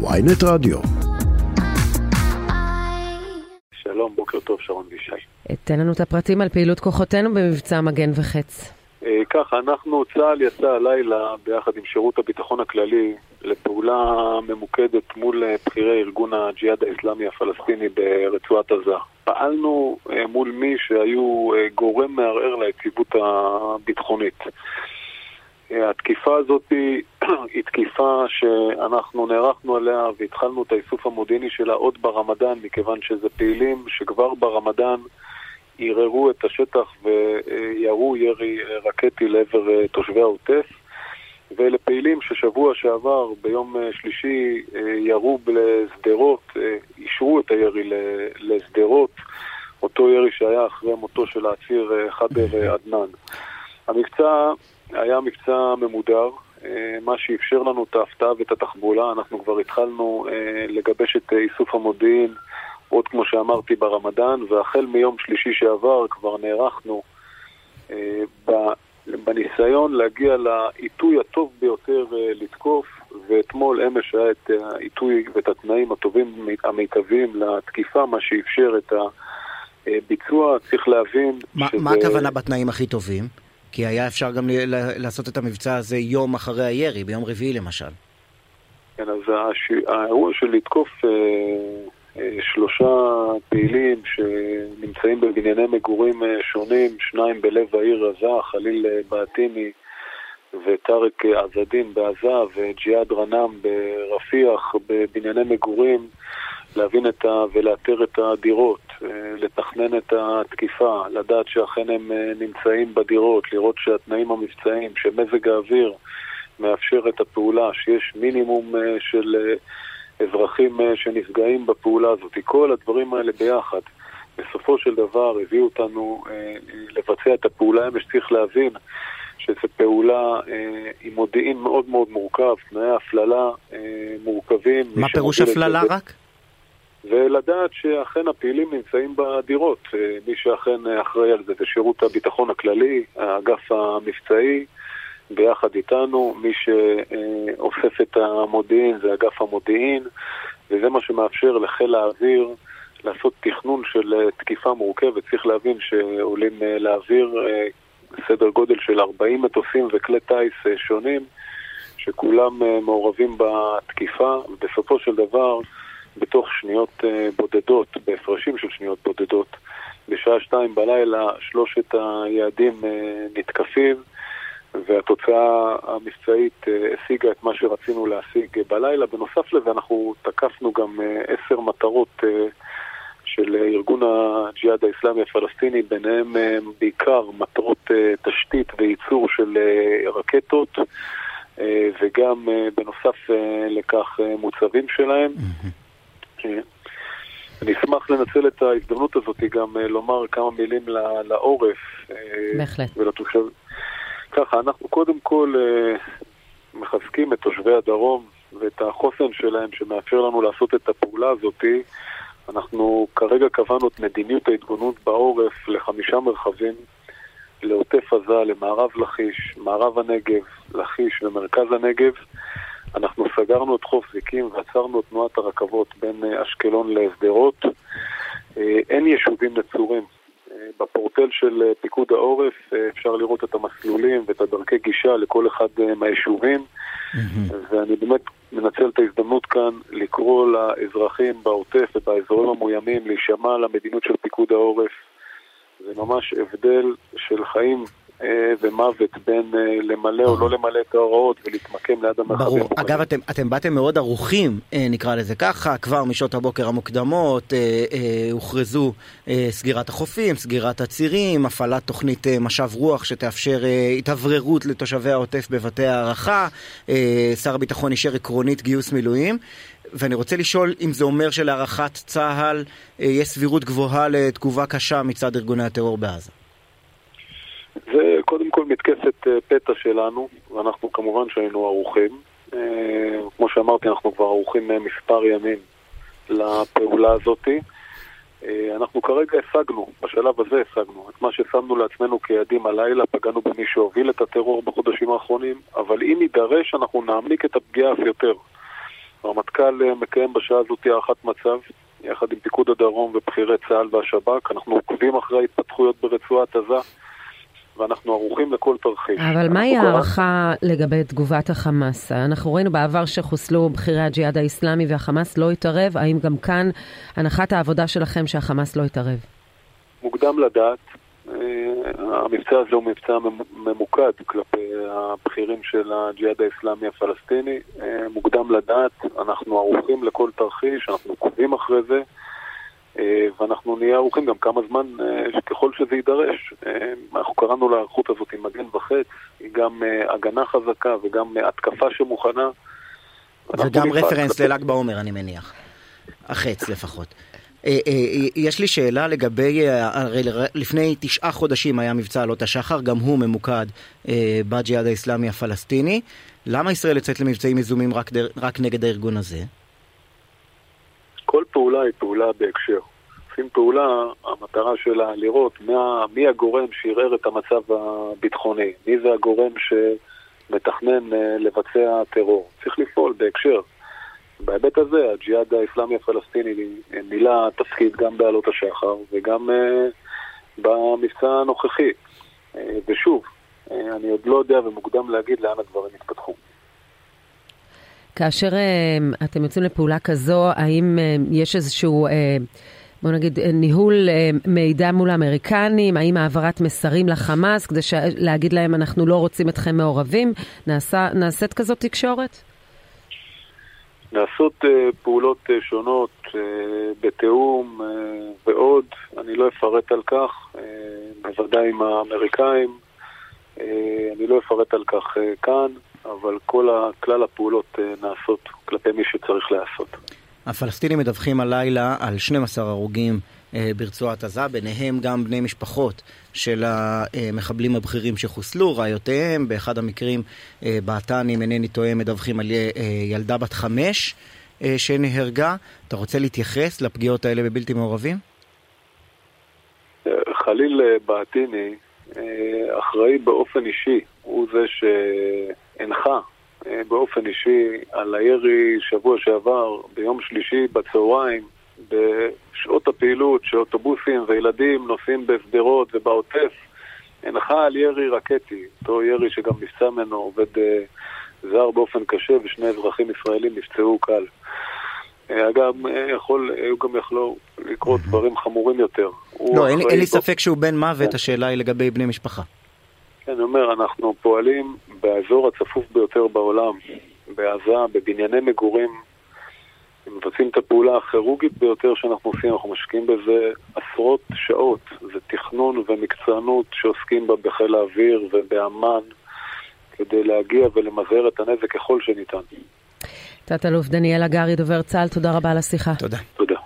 ויינט רדיו. שלום, בוקר טוב, שרון וישי. תן לנו את הפרטים על פעילות כוחותינו במבצע מגן וחץ. אה, ככה, אנחנו, צה"ל יצא הלילה ביחד עם שירות הביטחון הכללי לפעולה ממוקדת מול אה, בכירי ארגון הג'יהאד האסלאמי הפלסטיני ברצועת עזה. פעלנו אה, מול מי שהיו גורם מערער ליציבות הביטחונית. התקיפה הזאת היא תקיפה שאנחנו נערכנו עליה והתחלנו את האיסוף המודיעיני שלה עוד ברמדאן, מכיוון שזה פעילים שכבר ברמדאן ערערו את השטח וירו ירי רקטי לעבר אה, תושבי העוטף. ואלה פעילים ששבוע שעבר, ביום אה, שלישי, אה, ירו לשדרות, אישרו את הירי לשדרות, אותו ירי שהיה אחרי מותו של העציר חדר עדנאן. המבצע היה מבצע ממודר, מה שאפשר לנו את ההפתעה ואת התחבולה. אנחנו כבר התחלנו לגבש את איסוף המודיעין עוד כמו שאמרתי ברמדאן, והחל מיום שלישי שעבר כבר נערכנו אה, בניסיון להגיע לעיתוי הטוב ביותר אה, לתקוף, ואתמול אמש היה את העיתוי ואת התנאים הטובים המיטביים לתקיפה, מה שאפשר את הביצוע. צריך להבין... ما, שזה... מה הכוונה בתנאים הכי טובים? כי היה אפשר גם לעשות את המבצע הזה יום אחרי הירי, ביום רביעי למשל. כן, אז. האירוע של לתקוף... אה, שלושה פעילים שנמצאים בבנייני מגורים אה, שונים, שניים בלב העיר עזה, חליל אה, בעטיני וטארק עזדין בעזה וג'יהאד רנאם ברפיח בבנייני מגורים, להבין את ה... ולאתר את הדירות, אה, לתכנן את התקיפה, לדעת שאכן הם נמצאים בדירות, לראות שהתנאים המבצעיים, שמזג האוויר מאפשר את הפעולה, שיש מינימום של... אזרחים אה, שנפגעים בפעולה הזאת. כל הדברים האלה ביחד, בסופו של דבר הביאו אותנו אה, לבצע את הפעולה אמש. צריך להבין שזו פעולה אה, עם מודיעין מאוד מאוד מורכב, תנאי הפללה מורכבים. מה פירוש הפללה רק? ולדעת שאכן הפעילים נמצאים בדירות. מי שאכן אחראי על זה זה שירות הביטחון הכללי, האגף המבצעי, ביחד איתנו. מי שאוסף את המודיעין זה אגף המודיעין, וזה מה שמאפשר לחיל האוויר לעשות תכנון של אה, תקיפה מורכבת. צריך להבין שעולים אה, לאוויר אה, סדר גודל של 40 מטוסים וכלי טיס שונים, שכולם מעורבים בתקיפה, ובסופו של דבר, בתוך שניות בודדות, בהפרשים של שניות בודדות, בשעה שתיים בלילה שלושת היעדים נתקפים. והתוצאה המבצעית אה, השיגה את מה שרצינו להשיג בלילה. בנוסף לזה אנחנו תקפנו גם אה, עשר מטרות אה, של ארגון הג'יהאד האסלאמי הפלסטיני, ביניהם בעיקר מטרות תשתית וייצור של רקטות, וגם בנוסף לכך מוצבים שלהם. אני אשמח לנצל את ההזדמנות הזאת גם לומר כמה מילים לעורף. בהחלט. ולתושב... ככה, אנחנו קודם כל אה, מחזקים את תושבי הדרום ואת החוסן שלהם שמאפשר לנו לעשות את הפעולה הזאתי. אנחנו כרגע קבענו את מדיניות ההתגוננות בעורף לחמישה מרחבים, לעוטף עזה, למערב לכיש, מערב הנגב, לכיש ומרכז הנגב. אנחנו סגרנו את חוף זיקים ועצרנו את תנועת הרכבות בין אה, אשקלון לשדרות. אה, אין יישובים נצורים. בפורטל של אה, פיקוד העורף אה, אפשר לראות את המסלולים ואת הדרכי גישה לכל אחד אה, מהיישובים. ואני באמת מנצל את ההזדמנות כאן לקרוא לאזרחים בעוטף ובאזורים המאוימים להישמע למדיניות של פיקוד העורף. זה ממש הבדל של חיים. אה, ומוות בין אה, למלא או לא למלא את ההוראות ולהתמקם ליד המרחבים. ברור. אגב, אתם, אתם באתם מאוד ערוכים, אה, נקרא לזה ככה, כבר משעות הבוקר המוקדמות הוכרזו סגירת החופים, סגירת הצירים, הפעלת תוכנית משב רוח שתאפשר התאווררות לתושבי העוטף בבתי הערכה, שר הביטחון אישר עקרונית גיוס מילואים. ואני רוצה לשאול אם זה אומר שלהערכת צה"ל יש סבירות גבוהה לתגובה קשה מצד ארגוני הטרור בעזה. זה מתקפת אה, פתע שלנו, ואנחנו כמובן שהיינו ערוכים. אה, כמו שאמרתי, אנחנו כבר ערוכים אה, מספר ימים לפעולה הזאתי. אנחנו כרגע השגנו, בשלב הזה השגנו, את מה ששמנו לעצמנו כיעדים הלילה, פגענו במי שהוביל את הטרור בחודשים האחרונים, אבל אם יידרש אנחנו נעמיק את הפגיעה אף יותר. הרמטכ"ל מקיים בשעה הזאת הערכת מצב, יחד עם פיקוד הדרום ובכירי צה"ל והשב"כ. אנחנו עוקבים אחרי ההתפתחויות ברצועת עזה. ואנחנו ערוכים לכל תרחיש. אבל מהי הערכה לגבי תגובת החמאס? אנחנו ראינו בעבר שחוסלו בכירי הג'יהאד האיסלאמי והחמאס לא התערב, האם גם כאן הנחת העבודה שלכם שהחמאס לא התערב? מוקדם לדעת. אה, המבצע הזה הוא מבצע ממוקד כלפי הבכירים של הג'יהאד האיסלאמי הפלסטיני. אה, מוקדם לדעת, אנחנו ערוכים לכל תרחיש, אנחנו עוקבים אחרי זה. אה, ואנחנו נהיה ערוכים גם כמה זמן, אה, ככל שזה יידרש. אה, אנחנו קראנו להיערכות הזאת עם מגן וחץ, היא גם הגנה חזקה וגם התקפה שמוכנה. וגם רפרנס לל"ג בעומר, אני מניח. החץ לפחות. יש לי שאלה לגבי, הרי לפני תשעה חודשים היה מבצע עלות השחר, גם הוא ממוקד בג'יהאד האיסלאמי הפלסטיני. למה ישראל יוצאת למבצעים יזומים רק, רק נגד הארגון הזה? פעולה היא פעולה בהקשר. עושים פעולה, המטרה שלה לראות מה, מי הגורם שערער את המצב הביטחוני, מי זה הגורם שמתכנן אה, לבצע טרור. צריך לפעול בהקשר. בהיבט הזה, הג'יהאד האסלאמי הפלסטיני מילא תפקיד גם בעלות השחר וגם uh, במבצע הנוכחי. Uh, ושוב, uh, אני עוד לא יודע ומוקדם להגיד לאן הדברים יתפתחו. כאשר uh, אתם יוצאים לפעולה כזו, האם uh, יש איזשהו, uh, בוא נגיד, ניהול מידע מול האמריקנים? האם העברת מסרים לחמאס כדי. להגיד להם אנחנו לא רוצים אתכם מעורבים? נעשה, נעשית כזאת תקשורת? נעשות uh, פעולות uh, שונות uh, בתיאום uh, ועוד, אני לא אפרט על כך, uh, בוודאי עם האמריקאים, uh, אני לא אפרט על כך uh, כאן. אבל כל כלל הפעולות אה, נעשות כלפי מי שצריך לעשות. הפלסטינים מדווחים הלילה על 12 הרוגים אה, ברצועת עזה, ביניהם גם בני משפחות של המחבלים הבכירים שחוסלו, ראיותיהם, באחד המקרים אה, בעתן, אם אינני טועה, מדווחים על ילדה בת חמש שנהרגה. אתה רוצה להתייחס לפגיעות האלה בבלתי מעורבים? חליל בעתיני אחראי באופן אישי, הוא זה ש... הנחה אה, באופן אישי על הירי שבוע שעבר, ביום שלישי בצהריים, בשעות הפעילות שאוטובוסים וילדים נוסעים בשדרות ובעוטף, הנחה על ירי רקטי, אותו ירי שגם נפצע ממנו עובד אה, זר באופן קשה ושני אזרחים ישראלים נפצעו קל. אה, אגב, יכול, היו גם יכלו לקרות דברים חמורים יותר. לא, אין, אין לי ספק שהוא בן מוות, השאלה היא לגבי בני משפחה. אני אומר, אנחנו פועלים באזור הצפוף ביותר בעולם, בעזה, בבנייני מגורים, מבצעים את הפעולה הכירורגית ביותר שאנחנו עושים, אנחנו משקיעים בזה עשרות שעות. זה תכנון ומקצוענות שעוסקים בה בחיל האוויר ובאמ"ן, כדי להגיע ולמזער את הנזק ככל שניתן. תת-אלוף דניאל הגרי, דובר צה"ל, תודה רבה על השיחה. תודה.